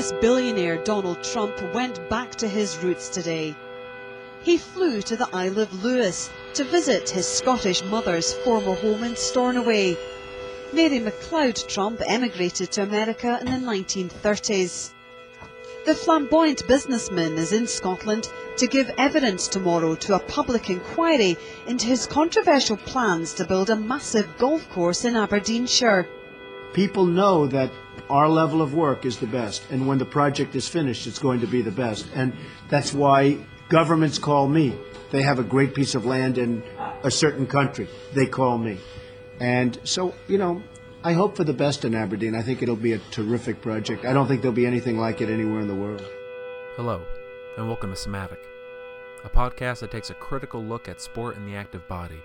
US billionaire Donald Trump went back to his roots today. He flew to the Isle of Lewis to visit his Scottish mother's former home in Stornoway. Mary MacLeod Trump emigrated to America in the 1930s. The flamboyant businessman is in Scotland to give evidence tomorrow to a public inquiry into his controversial plans to build a massive golf course in Aberdeenshire. People know that our level of work is the best, and when the project is finished, it's going to be the best. And that's why governments call me. They have a great piece of land in a certain country. They call me. And so, you know, I hope for the best in Aberdeen. I think it'll be a terrific project. I don't think there'll be anything like it anywhere in the world. Hello, and welcome to Somatic, a podcast that takes a critical look at sport and the active body,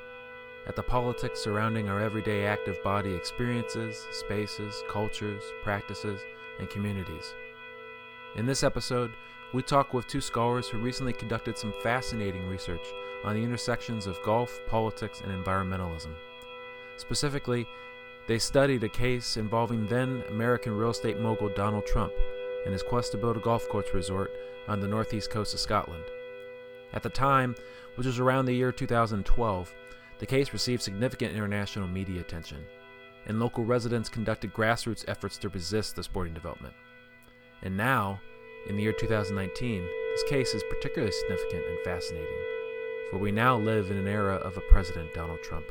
at the politics surrounding our everyday active body experiences, spaces, cultures, practices, and communities. In this episode, we talk with two scholars who recently conducted some fascinating research on the intersections of golf, politics, and environmentalism. Specifically, they studied a case involving then American real estate mogul Donald Trump and his quest to build a golf course resort on the northeast coast of Scotland. At the time, which was around the year 2012, the case received significant international media attention, and local residents conducted grassroots efforts to resist the sporting development. And now, in the year 2019, this case is particularly significant and fascinating, for we now live in an era of a President Donald Trump.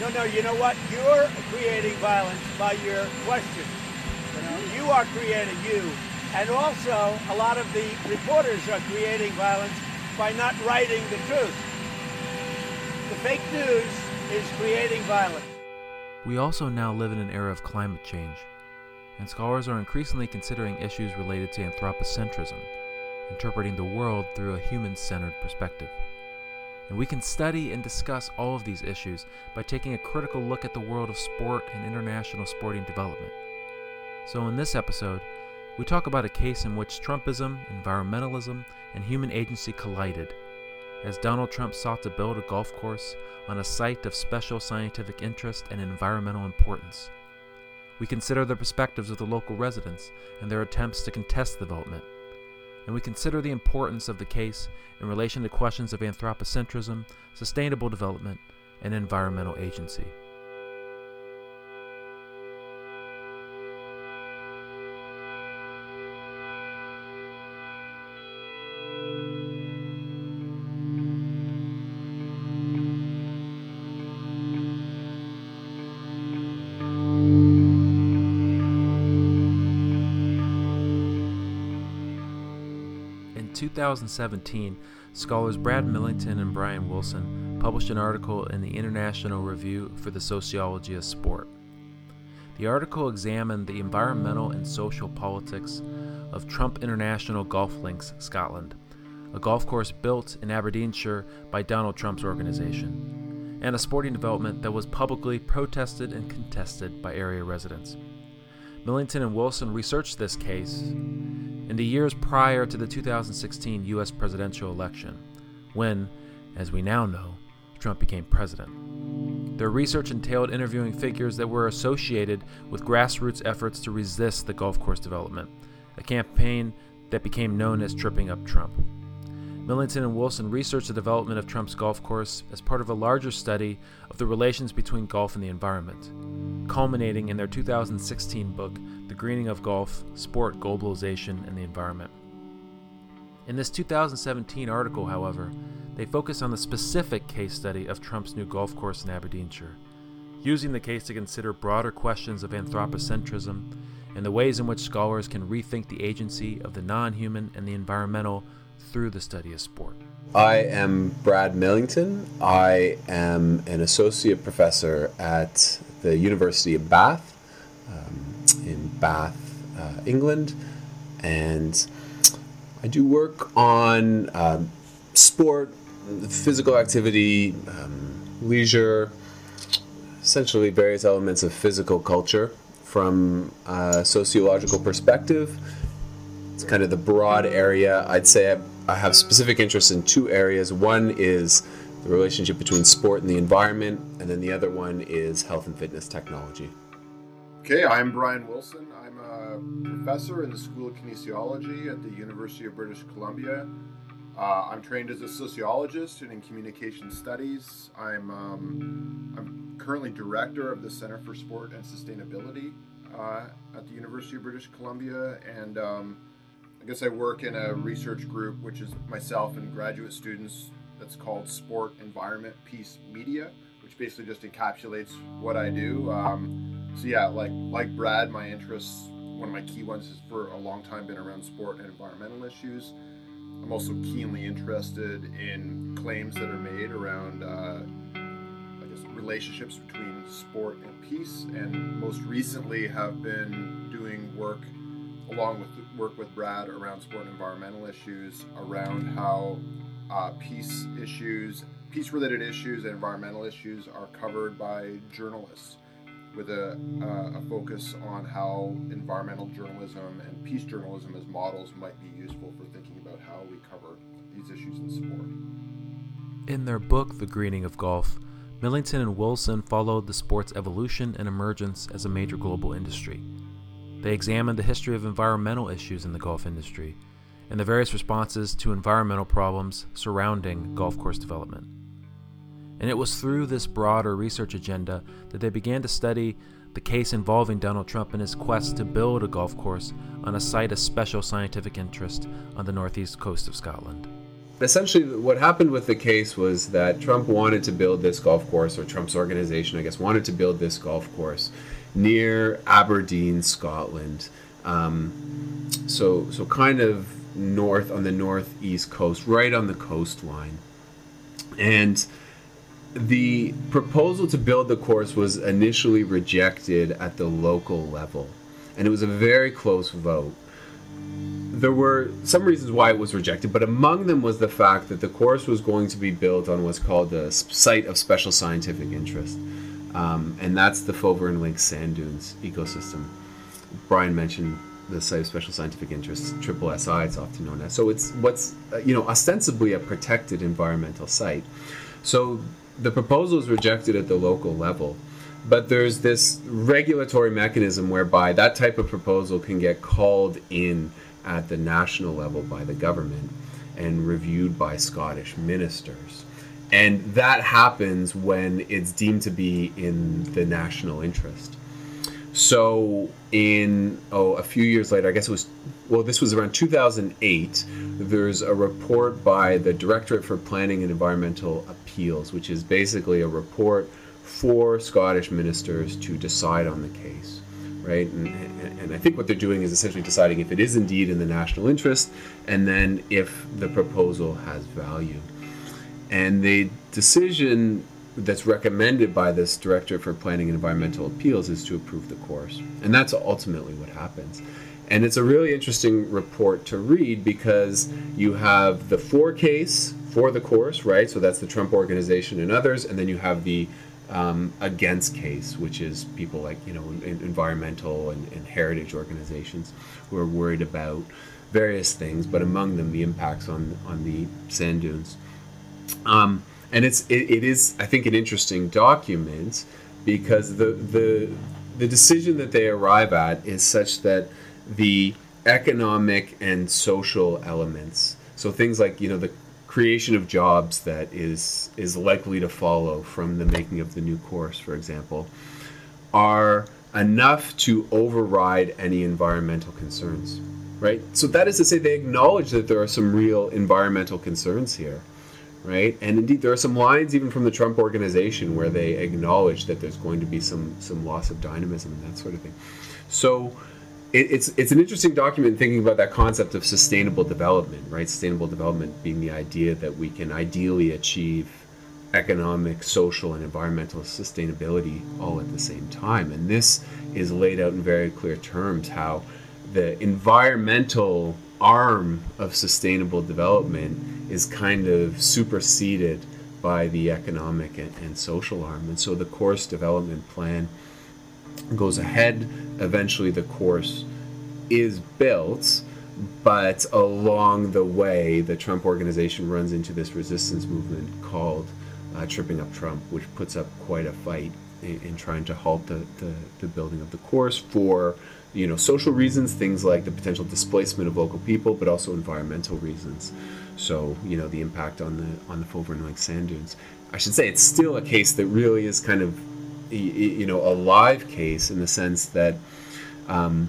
No, no, you know what? You're creating violence by your questions. You you are creating you. And also, a lot of the reporters are creating violence by not writing the truth. Fake news is creating violence. We also now live in an era of climate change, and scholars are increasingly considering issues related to anthropocentrism, interpreting the world through a human centered perspective. And we can study and discuss all of these issues by taking a critical look at the world of sport and international sporting development. So, in this episode, we talk about a case in which Trumpism, environmentalism, and human agency collided, as Donald Trump sought to build a golf course on a site of special scientific interest and environmental importance. We consider the perspectives of the local residents and their attempts to contest the development and we consider the importance of the case in relation to questions of anthropocentrism, sustainable development, and environmental agency. 2017, scholars Brad Millington and Brian Wilson published an article in the International Review for the Sociology of Sport. The article examined the environmental and social politics of Trump International Golf Links Scotland, a golf course built in Aberdeenshire by Donald Trump's organization, and a sporting development that was publicly protested and contested by area residents. Millington and Wilson researched this case in the years prior to the 2016 U.S. presidential election, when, as we now know, Trump became president. Their research entailed interviewing figures that were associated with grassroots efforts to resist the golf course development, a campaign that became known as Tripping Up Trump. Millington and Wilson researched the development of Trump's golf course as part of a larger study of the relations between golf and the environment, culminating in their 2016 book, The Greening of Golf Sport, Globalization, and the Environment. In this 2017 article, however, they focus on the specific case study of Trump's new golf course in Aberdeenshire, using the case to consider broader questions of anthropocentrism and the ways in which scholars can rethink the agency of the non human and the environmental through the study of sport. I am Brad Millington. I am an associate professor at the University of Bath in Bath, uh, England, and I do work on um, sport, physical activity, um, leisure, essentially various elements of physical culture from a sociological perspective. It's kind of the broad area. I'd say I have specific interests in two areas. One is the relationship between sport and the environment, and then the other one is health and fitness technology. Okay, I'm Brian Wilson. I'm a professor in the School of Kinesiology at the University of British Columbia. Uh, I'm trained as a sociologist and in communication studies. I'm, um, I'm currently director of the Center for Sport and Sustainability uh, at the University of British Columbia, and um, I guess I work in a research group, which is myself and graduate students, that's called Sport Environment Peace Media, which basically just encapsulates what I do. Um, so yeah, like like Brad, my interests, one of my key ones has for a long time been around sport and environmental issues. I'm also keenly interested in claims that are made around, uh, I guess, relationships between sport and peace, and most recently have been doing work along with work with Brad around sport and environmental issues, around how uh, peace issues, peace-related issues, and environmental issues are covered by journalists with a, uh, a focus on how environmental journalism and peace journalism as models might be useful for thinking about how we cover these issues in sport. In their book, The Greening of Golf, Millington and Wilson followed the sport's evolution and emergence as a major global industry. They examined the history of environmental issues in the golf industry and the various responses to environmental problems surrounding golf course development. And it was through this broader research agenda that they began to study the case involving Donald Trump and his quest to build a golf course on a site of special scientific interest on the northeast coast of Scotland. Essentially, what happened with the case was that Trump wanted to build this golf course, or Trump's organization, I guess, wanted to build this golf course near Aberdeen, Scotland. Um, so, so kind of north on the northeast coast, right on the coastline. And the proposal to build the course was initially rejected at the local level, and it was a very close vote. There were some reasons why it was rejected, but among them was the fact that the course was going to be built on what's called the site of special scientific interest, um, and that's the Foveran Links Sand Dunes ecosystem. Brian mentioned the site of special scientific interest, triple SI, it's often known as. So it's what's uh, you know ostensibly a protected environmental site. So the proposal is rejected at the local level, but there's this regulatory mechanism whereby that type of proposal can get called in at the national level by the government and reviewed by Scottish ministers. And that happens when it's deemed to be in the national interest. So, in oh, a few years later, I guess it was well, this was around 2008. There's a report by the Directorate for Planning and Environmental Appeals, which is basically a report for Scottish ministers to decide on the case, right? And, and I think what they're doing is essentially deciding if it is indeed in the national interest, and then if the proposal has value. And the decision that's recommended by this director for planning and environmental appeals is to approve the course. And that's ultimately what happens. And it's a really interesting report to read because you have the for case for the course right? So that's the trump organization and others. And then you have the um, against case which is people like you know environmental and, and heritage organizations who are worried about various things but among them the impacts on on the sand dunes. Um, and it's it, it is I think an interesting document because the the the decision that they arrive at is such that the economic and social elements so things like you know the creation of jobs that is is likely to follow from the making of the new course for example are enough to override any environmental concerns right? So that is to say they acknowledge that there are some real environmental concerns here right? And indeed, there are some lines even from the Trump organization where they acknowledge that there's going to be some some loss of dynamism and that sort of thing. So it, it's it's an interesting document thinking about that concept of sustainable development, right? Sustainable development being the idea that we can ideally achieve economic, social, and environmental sustainability all at the same time. And this is laid out in very clear terms how the environmental arm of sustainable development is kind of superseded by the economic and, and, social arm. And so the course development plan goes ahead. Eventually, the course is built, but along the way, the Trump organization runs into this resistance movement called uh, Tripping Up Trump, which puts up quite a fight in, in trying to halt the, the, the building of the course for you know social reasons things like the potential displacement of local people but also environmental reasons so you know the impact on the on the Foveran sand dunes i should say it's still a case that really is kind of you know a live case in the sense that um,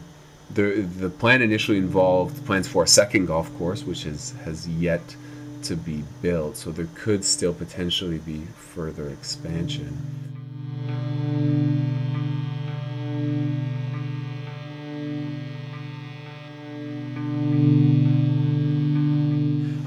the the plan initially involved plans for a second golf course which is has yet to be built. So there could still potentially be further expansion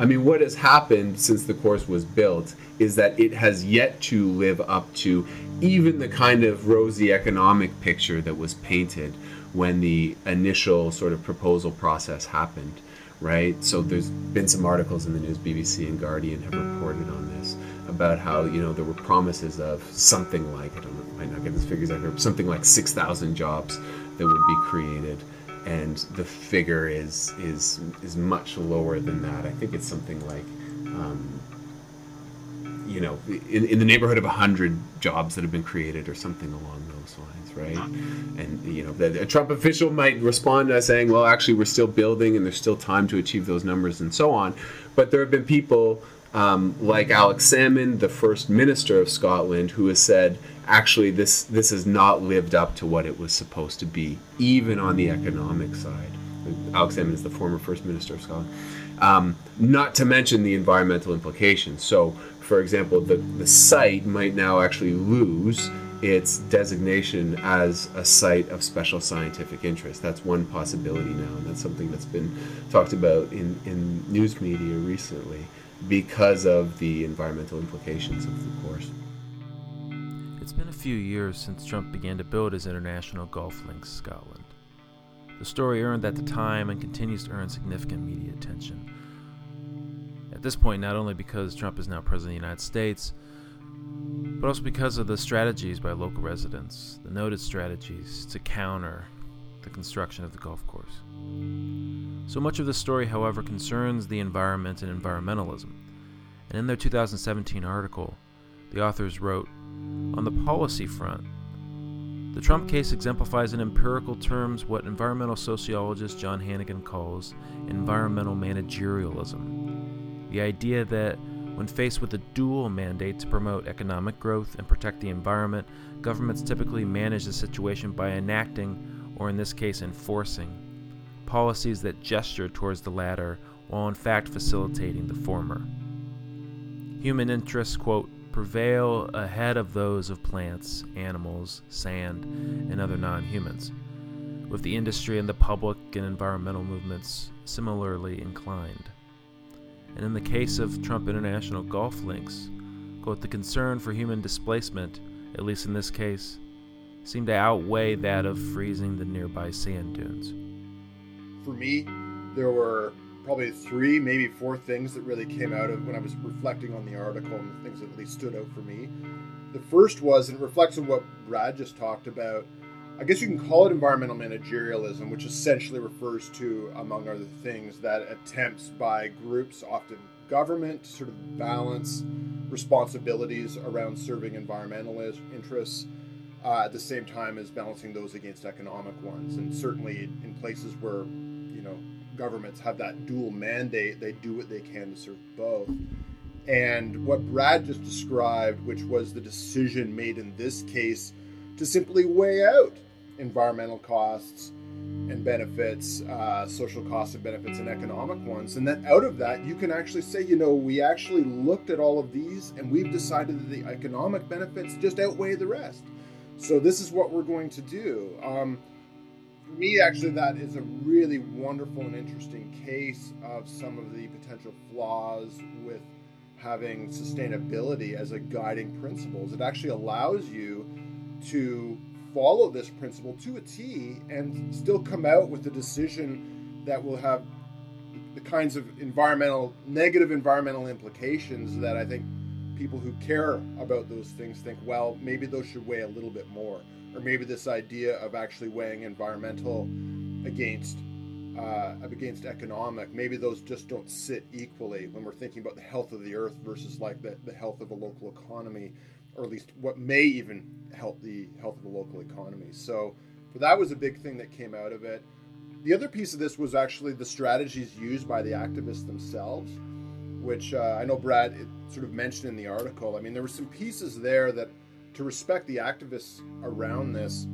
mean, what has happened since the course was built is that it has yet to live up to even the kind of rosy economic picture that was painted when the initial sort of proposal process happened, right? So there's been some articles in the news, BBC and Guardian have reported on this about how you know there were promises of something like I don't know, I might not get figures out here, something like six thousand jobs that would be created and the figure is is is much lower than that. I think it's something like, um, you know, in, in the neighborhood of hundred jobs that have been created, or something along those lines, right? And you know, the, a Trump official might respond to saying, "Well, actually, we're still building, and there's still time to achieve those numbers, and so on." But there have been people um, like Alex Salmond, the first minister of Scotland, who has said actually this this has not lived up to what it was supposed to be, even on the economic side. Alex Salmond is the former First Minister of Scotland. Um, not to mention the environmental implications. So, for example, the, the site might now actually lose its designation as a site of special scientific interest. That's one possibility now, and that's something that's been talked about in, in news media recently because of the environmental implications of the course. It's been a few years since Trump began to build his international golf links Scotland. The story earned at the time and continues to earn significant media attention. At this point, not only because Trump is now President of the United States, but also because of the strategies by local residents, the noted strategies to counter the construction of the golf course. So much of the story, however, concerns the environment and environmentalism. And in their 2017 article, the authors wrote on the policy front, the Trump case exemplifies in empirical terms what environmental sociologist John Hannigan calls environmental managerialism. The idea that when faced with a dual mandate to promote economic growth and protect the environment, governments typically manage the situation by enacting, or in this case, enforcing, policies that gesture towards the latter while in fact facilitating the former. Human interests, quote, prevail ahead of those of plants, animals, sand, and other non humans, with the industry and the public and environmental movements similarly inclined. And in the case of Trump International Golf Links, quote, the concern for human displacement, at least in this case, seemed to outweigh that of freezing the nearby sand dunes. For me, there were probably three, maybe four things that really came out of when I was reflecting on the article and the things that really stood out for me. The first was, and it reflects on what Brad just talked about, I guess you can call it environmental managerialism, which essentially refers to, among other things, that attempts by groups, often government, to sort of balance responsibilities around serving environmental interests uh, at the same time as balancing those against economic ones. And certainly in places where, know, governments have that dual mandate. They do what they can to serve both. And what Brad just described, which was the decision made in this case to simply weigh out environmental costs and benefits, uh, social costs and benefits, and economic ones. And then out of that, you can actually say, you know, we actually looked at all of these and we've decided that the economic benefits just outweigh the rest. So this is what we're going to do. Um, for me, actually, that is a really wonderful and interesting case of some of the potential flaws with having sustainability as a guiding principle. Is It actually allows you to follow this principle to a T and still come out with a decision that will have the kinds of environmental negative environmental implications that I think people who care about those things think, well, maybe those should weigh a little bit more or maybe this idea of actually weighing environmental against uh, against economic, maybe those just don't sit equally when we're thinking about the health of the earth versus like the, the health of a local economy or at least what may even help the health of the local economy. So, but that was a big thing that came out of it. The other piece of this was actually the strategies used by the activists themselves, which uh, I know Brad sort of mentioned in the article. I mean, there were some pieces there that, to respect the activists around this,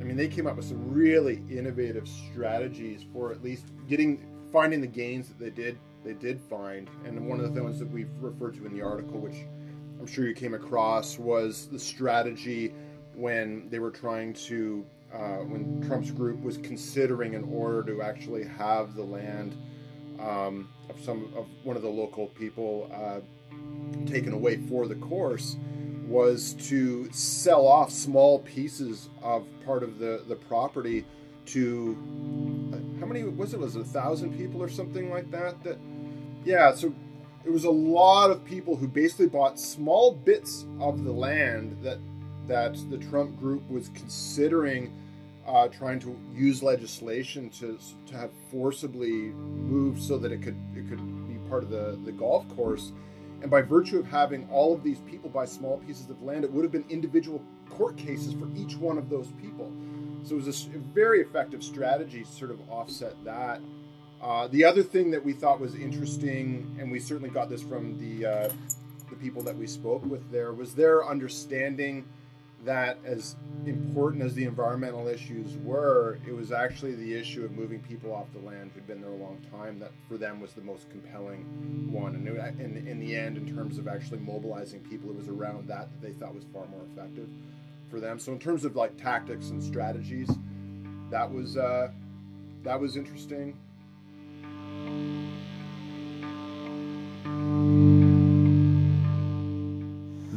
I mean, they came up with some really innovative strategies for at least getting finding the gains that they did they did find. And one of the things that we've referred to in the article, which I'm sure you came across, was the strategy when they were trying to uh, when Trump's group was considering an order to actually have the land um, of some of one of the local people uh, taken away for the course was to sell off small pieces of part of the, the property to uh, how many was it? Was it a thousand people or something like that that yeah so it was a lot of people who basically bought small bits of the land that that the Trump group was considering uh, trying to use legislation to to have forcibly moved so that it could it could be part of the the golf course and by virtue of having all of these people buy small pieces of land, it would have been individual court cases for each one of those people. So it was a very effective strategy to sort of offset that. Uh, the other thing that we thought was interesting, and we certainly got this from the uh, the people that we spoke with there, was their understanding that as important as the environmental issues were, it was actually the issue of moving people off the land who'd been there a long time that for them was the most compelling one. And in, in the end, in terms of actually mobilizing people, it was around that that they thought was far more effective for them. So in terms of like tactics and strategies, that was uh, that was interesting.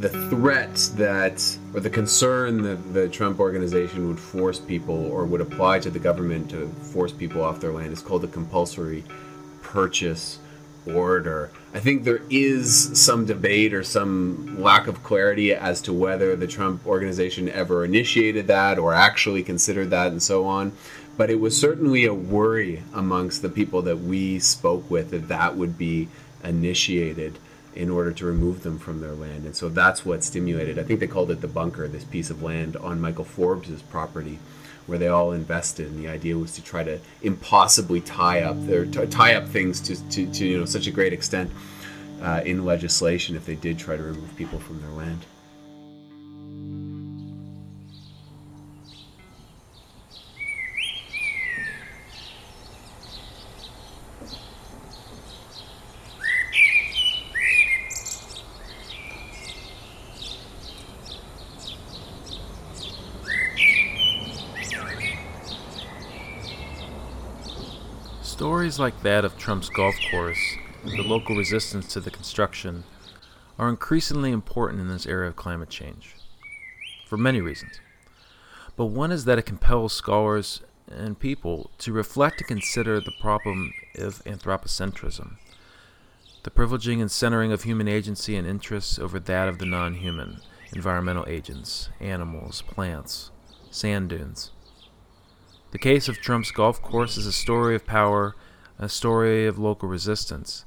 the threats that, or the concern that the Trump organization would force people or would apply to the government to force people off their land is called a compulsory purchase order. I think there is some debate or some lack of clarity as to whether the Trump organization ever initiated that or actually considered that and so on. But it was certainly a worry amongst the people that we spoke with that that would be initiated in order to remove them from their land. And so that's what stimulated. I think they called it the bunker, this piece of land on Michael Forbes's property where they all invested and the idea was to try to impossibly tie up their tie up things to, to, to you know such a great extent uh, in legislation if they did try to remove people from their land. Stories like that of Trump's golf course and the local resistance to the construction are increasingly important in this era of climate change, for many reasons. But one is that it compels scholars and people to reflect and consider the problem of anthropocentrism, the privileging and centering of human agency and interests over that of the non human, environmental agents, animals, plants, sand dunes. The case of Trump's golf course is a story of power, a story of local resistance.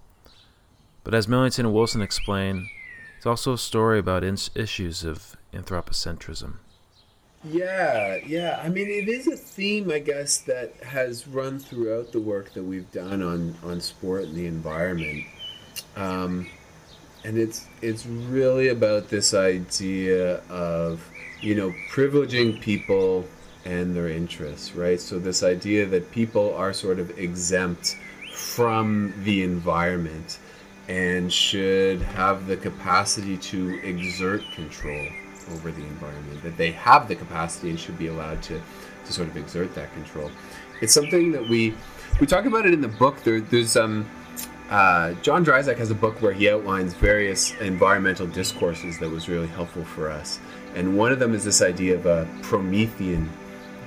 But as Millington and Wilson explain, it's also a story about issues of anthropocentrism. Yeah, yeah. I mean, it is a theme, I guess, that has run throughout the work that we've done on, on sport and the environment. Um, and it's it's really about this idea of you know privileging people and their interests, right? So, this idea that people are sort of exempt from the environment and should have the capacity to exert control over the environment, that they have the capacity and should be allowed to, to sort of exert that control. It's something that we we talk about it in the book. There, there's um, uh, John Dryzek has a book where he outlines various environmental discourses that was really helpful for us. And one of them is this idea of a Promethean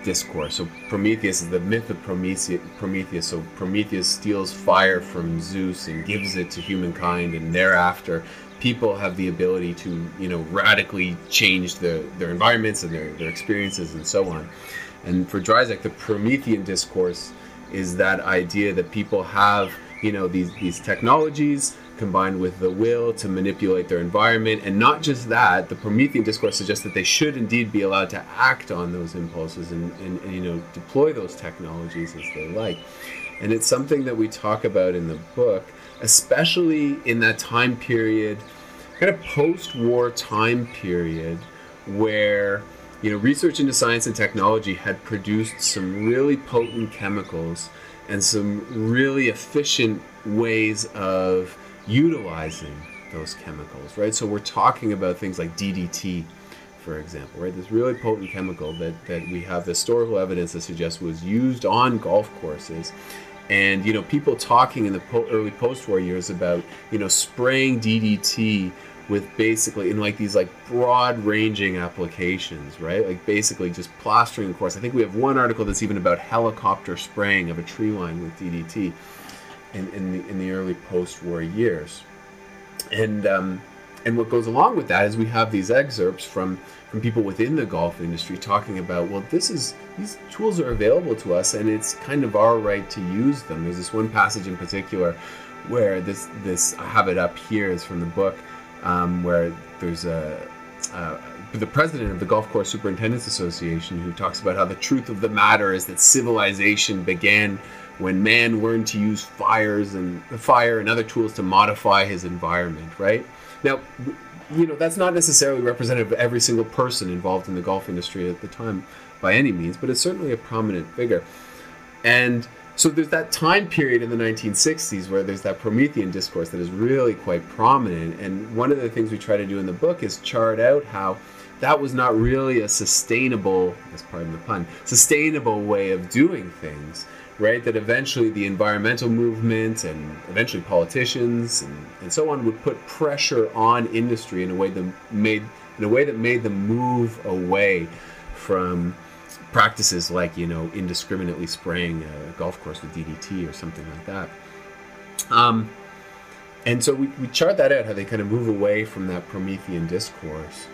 discourse. So Prometheus is the myth of Prometheus. So Prometheus steals fire from Zeus and gives it to humankind, and thereafter, people have the ability to, you know, radically change the, their environments and their, their experiences and so on. And for Dryzek, the Promethean discourse is that idea that people have, you know, these these technologies combined with the will to manipulate their environment. And not just that, the Promethean discourse suggests that they should indeed be allowed to act on those impulses and, and, and you know deploy those technologies as they like. And it's something that we talk about in the book, especially in that time period, kind of post-war time period, where you know research into science and technology had produced some really potent chemicals and some really efficient ways of utilizing those chemicals, right? So we're talking about things like DDT, for example, right? This really potent chemical that, that we have historical evidence that suggests was used on golf courses. And, you know, people talking in the po- early post-war years about, you know, spraying DDT with basically in like these like broad ranging applications, right? Like basically just plastering the course. I think we have one article that's even about helicopter spraying of a tree line with DDT in, in the in the early post-war years. And um, and what goes along with that is we have these excerpts from from people within the golf industry talking about well this is these tools are available to us and it's kind of our right to use them. There's this one passage in particular where this this I have it up here is from the book um, where there's a uh, the president of the Golf Course Superintendents Association who talks about how the truth of the matter is that civilization began when man learned to use fires and fire and other tools to modify his environment, right? Now, you know, that's not necessarily representative of every single person involved in the golf industry at the time by any means, but it's certainly a prominent figure. And so there's that time period in the 1960s where there's that Promethean discourse that is really quite prominent. And one of the things we try to do in the book is chart out how that was not really a sustainable, as pardon the pun, sustainable way of doing things right? That eventually the environmental movement and eventually politicians and, and so on would put pressure on industry in a way that made in a way that made them move away from practices like you know indiscriminately spraying a golf course with DDT or something like that. Um, and so we, we chart that out how they kind of move away from that Promethean discourse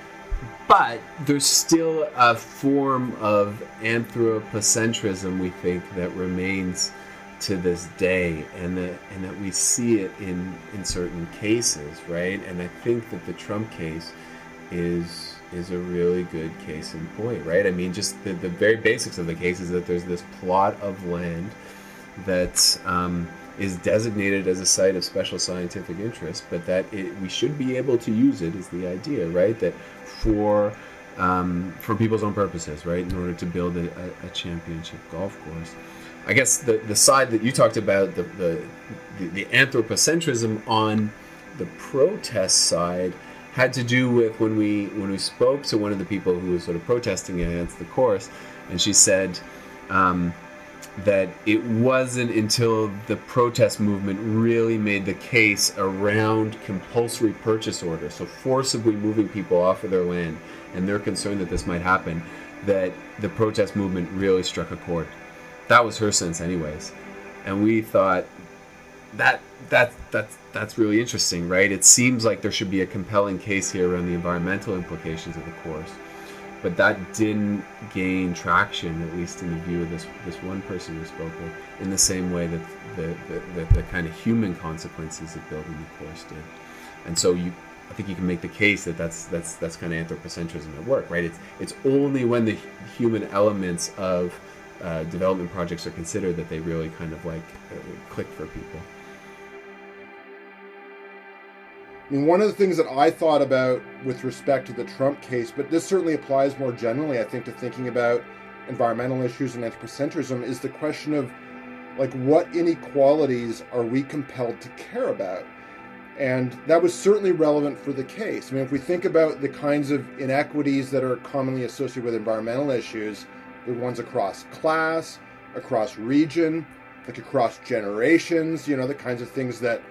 but there's still a form of anthropocentrism we think that remains to this day and that and that we see it in in certain cases right and i think that the trump case is is a really good case in point right i mean just the, the very basics of the case is that there's this plot of land that um, is designated as a site of special scientific interest, but that it, we should be able to use it is the idea, right? That for um, for people's own purposes, right? In order to build a, a, championship golf course. I guess the, the side that you talked about, the, the, the, anthropocentrism on the protest side, had to do with when we when we spoke to one of the people who was sort of protesting against the course, and she said, um, that it wasn't until the protest movement really made the case around compulsory purchase order, so forcibly moving people off of their land, and they're concerned that this might happen, that the protest movement really struck a chord. That was her sense, anyways. And we thought that that that's that's really interesting, right? It seems like there should be a compelling case here around the environmental implications of the course but that didn't gain traction, at least in the view of this this one person we spoke with, in the same way that the the, the, the kind of human consequences of building the course did. And so you, I think you can make the case that that's that's that's kind of anthropocentrism at work, right? It's it's only when the human elements of uh, development projects are considered that they really kind of like uh, click for people. Mean, one of the things that I thought about with respect to the Trump case, but this certainly applies more generally, I think, to thinking about environmental issues and anthropocentrism, is the question of like what inequalities are we compelled to care about? And that was certainly relevant for the case. I mean, if we think about the kinds of inequities that are commonly associated with environmental issues, the ones across class, across region, like across generations, you know, the kinds of things that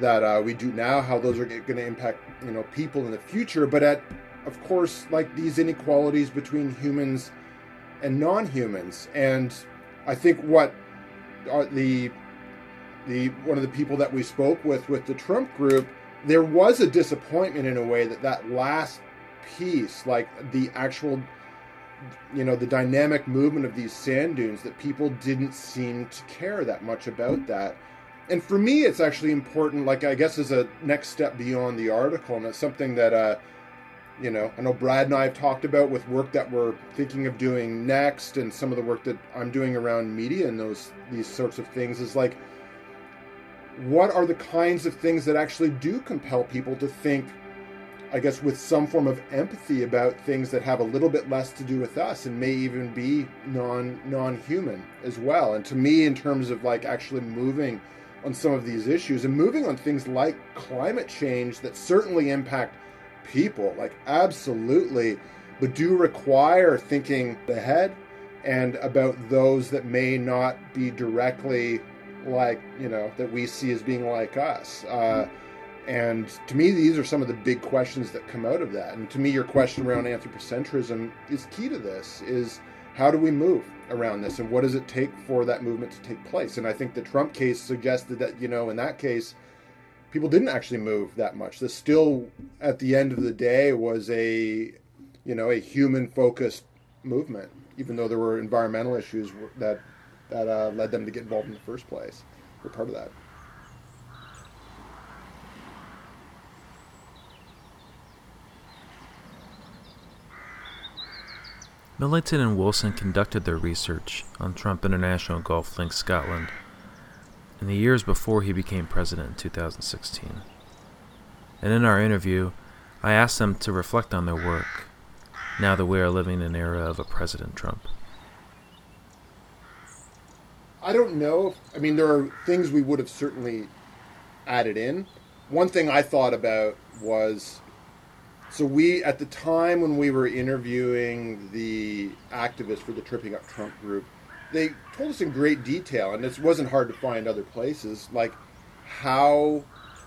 that uh, we do now, how those are going to impact you know people in the future. But at of course, like these inequalities between humans and non-humans, and I think what uh, the the one of the people that we spoke with with the Trump group, there was a disappointment in a way that that last piece, like the actual you know the dynamic movement of these sand dunes that people didn't seem to care that much about that and for me, it's actually important. Like I guess as a next step beyond the article, and it's something that uh, you know I know Brad and I have talked about with work that we're thinking of doing next, and some of the work that I'm doing around media and those these sorts of things is like, what are the kinds of things that actually do compel people to think I guess, with some form of empathy about things that have a little bit less to do with us and may even be non non human as well. And to me, in terms of like actually moving on some of these issues and moving on things like climate change that certainly impact people, like absolutely, but do require thinking ahead and about those that may not be directly like you know that we see as being like us. Uh, and to me, these are some of the big questions that come out of that. And to me, your question around anthropocentrism is key to this: is how do we move around this, and what does it take for that movement to take place? And I think the Trump case suggested that you know, in that case, people didn't actually move that much. This still, at the end of the day, was a you know a human-focused movement, even though there were environmental issues that that uh, led them to get involved in the first place. We're part of that. Millington and Wilson conducted their research on Trump International Golf Links Scotland in the years before he became president in 2016. And in our interview, I asked them to reflect on their work now that we are living in an era of a President Trump. I don't know. I mean, there are things we would have certainly added in. One thing I thought about was so we, at the time when we were interviewing the activists for the Tripping Up Trump group, they told us in great detail, and it wasn't hard to find other places, like how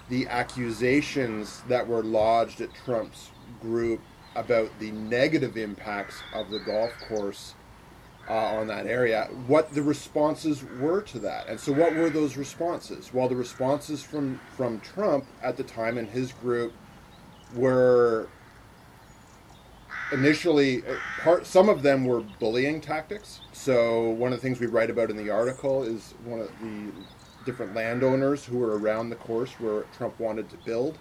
the accusations that were lodged at Trump's group about the negative impacts of the golf course uh, on that area, what the responses were to that. And so, what were those responses? Well, the responses from, from Trump at the time and his group were initially part some of them were bullying tactics. So one of the things we write about in the article is one of the different landowners who were around the course where trump wanted to build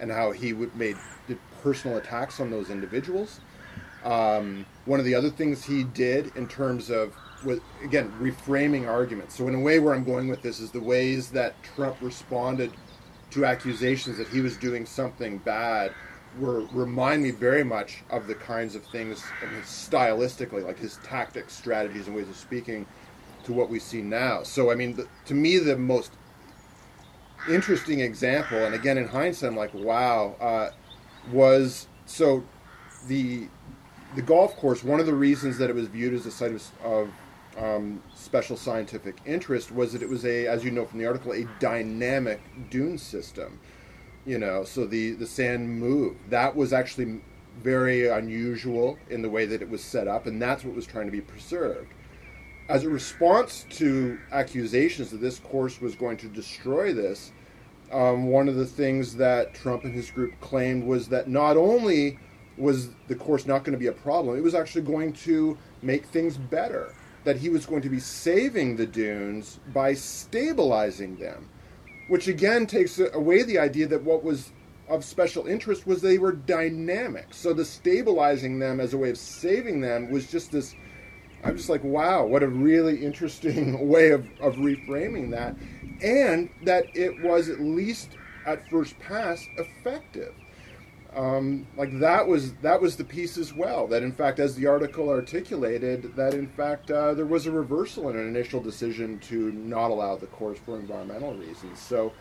and how he would made personal attacks on those individuals. Um, one of the other things he did in terms of again reframing arguments. So in a way where i'm going with this is the ways that trump responded to accusations that he was doing something bad were remind me very much of the kinds of things stylistically, like his tactics, strategies, and ways of speaking, to what we see now. So, I mean, the, to me, the most interesting example, and again in hindsight, I'm like, wow, uh, was so the the golf course. One of the reasons that it was viewed as a site of, of um, special scientific interest was that it was a, as you know from the article, a dynamic dune system you know so the the sand moved. That was actually very unusual in the way that it was set up and that's what was trying to be preserved. As a response to accusations that this course was going to destroy this um, one of the things that trump and his group claimed was that not only was the course not going to be a problem it was actually going to make things better that he was going to be saving the dunes by stabilizing them which again takes away the idea that what was of special interest was they were dynamic. So the stabilizing them as a way of saving them was just this. I'm just like, wow, what a really interesting way of, of reframing that. And that it was at least at first pass effective um, like that was that was the piece as well. That in fact, as the article articulated, that in fact uh, there was a reversal in an initial decision to not allow the course for environmental reasons. So,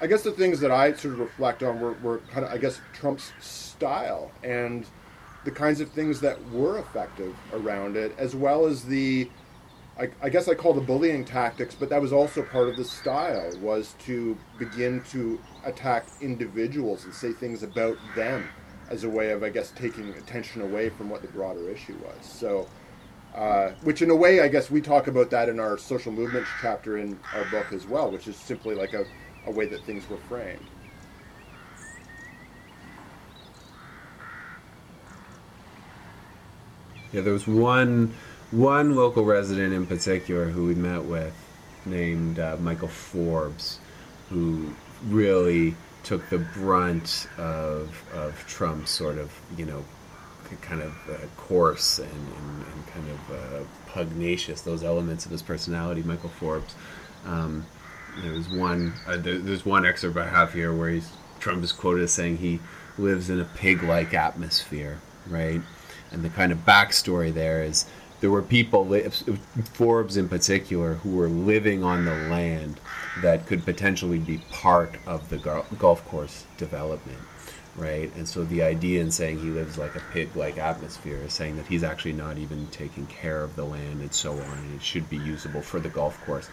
I guess the things that I sort of reflect on were, were kind of I guess Trump's style and the kinds of things that were effective around it, as well as the I, I, guess I call the bullying tactics, but that was also part of the style was to begin to attack individuals and say things about them as a way of, I guess, taking attention away from what the broader issue was. So, uh, which in a way, I guess we talk about that in our social movements chapter in our book as well, which is simply like a, a way that things were framed. Yeah, there was one one local resident in particular who we met with named uh, Michael Forbes. who really took the brunt of of Trump's sort of you know kind of uh, coarse and, and, and, kind of uh, pugnacious those elements of his personality. Michael Forbes. Um, there's one uh, there, there's one excerpt I have here where he's Trump is quoted as saying he lives in a pig-like atmosphere, right? And the kind of backstory there is there were people, Forbes in particular, who were living on the land that could potentially be part of the golf course development, right? And so the idea in saying he lives like a pig-like atmosphere is saying that he's actually not even taking care of the land and so on, and it should be usable for the golf course,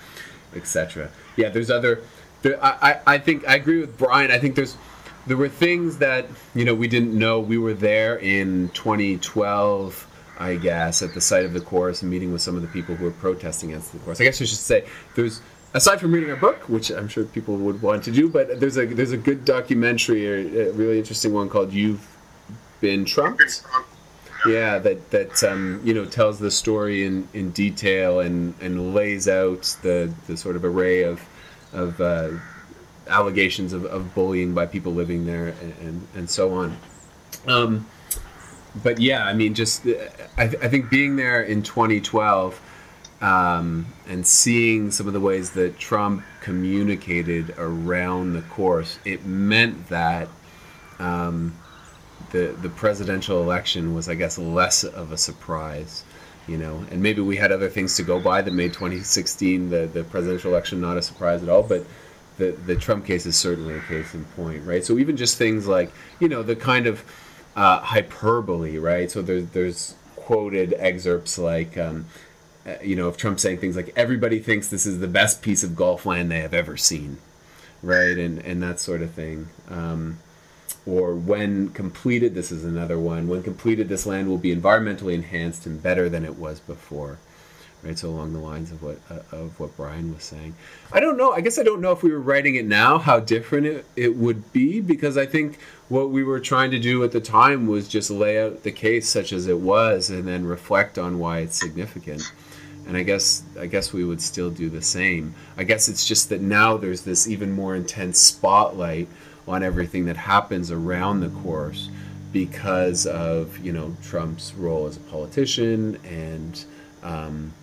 etc. Yeah, there's other. There, I, I think I agree with Brian. I think there's there were things that you know we didn't know. We were there in 2012 I guess, at the site of the course and meeting with some of the people who were protesting against the course. I guess I should say there's aside from reading our book, which I'm sure people would want to do, but there's a there's a good documentary, a, a really interesting one called "You've Been Trumped." Yeah, that that um, you know tells the story in, in detail and, and lays out the, the sort of array of of uh, allegations of, of bullying by people living there and, and, and so on. Um, but yeah, I mean, just I, th- I think being there in 2012 um, and seeing some of the ways that Trump communicated around the course, it meant that um, the the presidential election was, I guess, less of a surprise. You know, and maybe we had other things to go by that made 2016 the, the presidential election not a surprise at all. But the the Trump case is certainly a case in point, right? So even just things like you know the kind of uh, hyperbole, right? So there's there's quoted excerpts like, um, uh, you know, of Trump saying things like, "Everybody thinks this is the best piece of golf land they have ever seen," right, and and that sort of thing. Um, or when completed, this is another one. When completed, this land will be environmentally enhanced and better than it was before right? So along the lines of what uh, of what Brian was saying. I don't know. I guess I don't know if we were writing it now how different it, it would be because I think what we were trying to do at the time was just lay out the case such as it was and then reflect on why it's significant. And I guess I guess we would still do the same. I guess it's just that now there's this even more intense spotlight on everything that happens around the course because of you know Trump's role as a politician and um,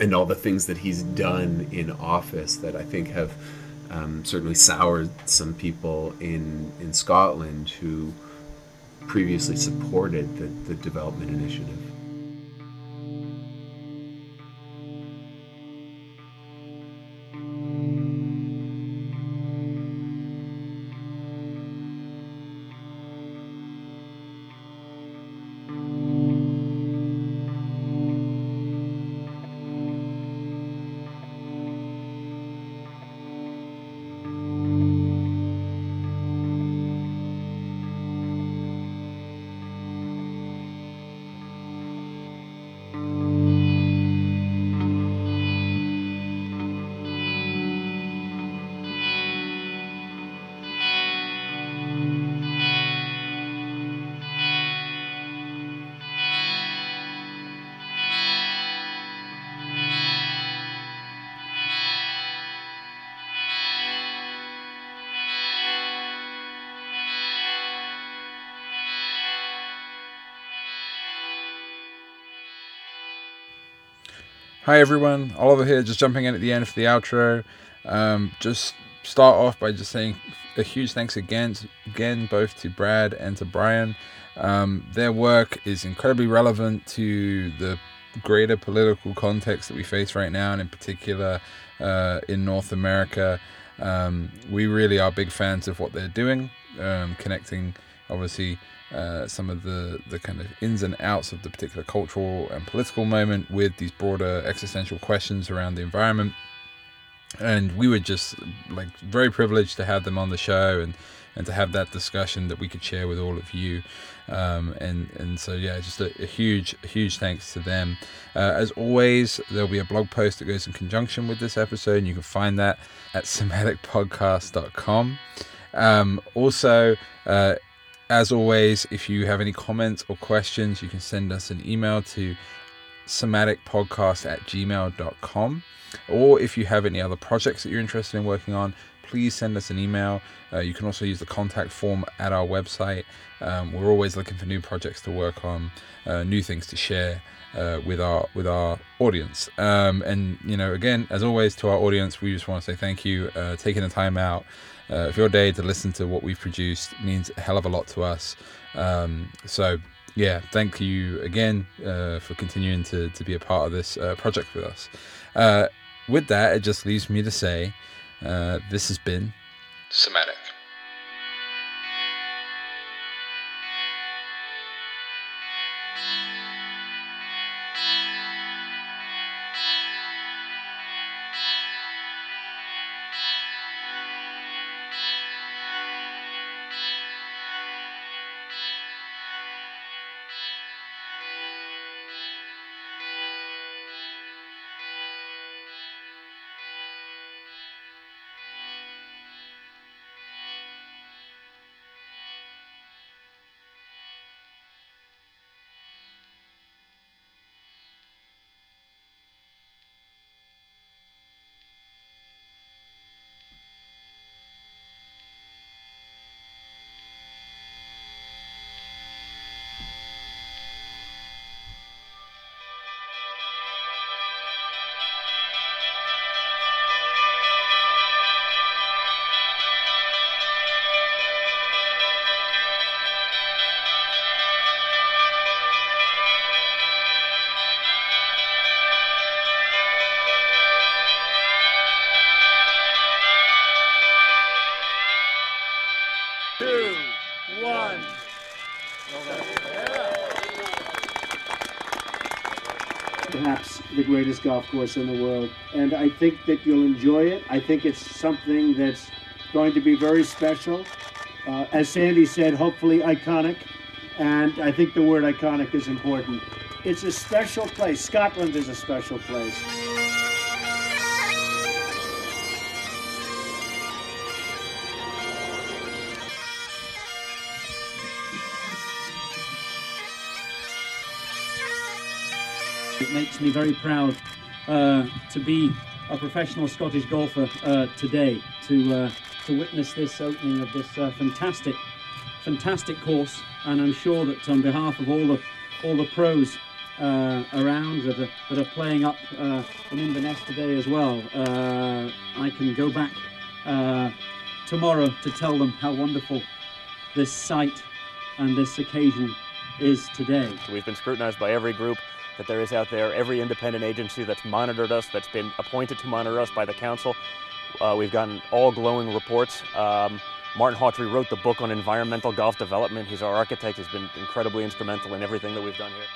and all the things that he's done in office that I think have um, certainly soured some people in in Scotland who previously supported the, the development initiative. Hi everyone, Oliver here, just jumping in at the end for the outro. Um, just start off by just saying a huge thanks again, again both to Brad and to Brian. Um, their work is incredibly relevant to the greater political context that we face right now, and in particular uh, in North America. Um, we really are big fans of what they're doing, um, connecting obviously uh, some of the, the kind of ins and outs of the particular cultural and political moment with these broader existential questions around the environment. And we were just like very privileged to have them on the show and, and to have that discussion that we could share with all of you. Um, and, and so, yeah, just a, a huge, huge thanks to them. Uh, as always, there'll be a blog post that goes in conjunction with this episode, and you can find that at somaticpodcast.com. Um, also, uh, as always, if you have any comments or questions, you can send us an email to somaticpodcast at gmail.com. Or if you have any other projects that you're interested in working on, please send us an email. Uh, you can also use the contact form at our website. Um, we're always looking for new projects to work on, uh, new things to share uh, with our with our audience. Um, and you know, again, as always, to our audience, we just want to say thank you, uh, taking the time out uh, of your day to listen to what we've produced means a hell of a lot to us. Um, so yeah, thank you again uh, for continuing to, to be a part of this uh, project with us. Uh, with that, it just leaves me to say uh, this has been Somatic. Greatest golf course in the world. And I think that you'll enjoy it. I think it's something that's going to be very special. Uh, as Sandy said, hopefully iconic. And I think the word iconic is important. It's a special place. Scotland is a special place. It makes me very proud uh, to be a professional Scottish golfer uh, today, to uh, to witness this opening of this uh, fantastic, fantastic course. And I'm sure that on behalf of all the all the pros uh, around that are, that are playing up in Inverness today as well, I can go back tomorrow to tell them how wonderful this site and this occasion is today. We've been scrutinized by every group that there is out there, every independent agency that's monitored us, that's been appointed to monitor us by the council. Uh, we've gotten all glowing reports. Um, Martin Hawtree wrote the book on environmental golf development. He's our architect. He's been incredibly instrumental in everything that we've done here.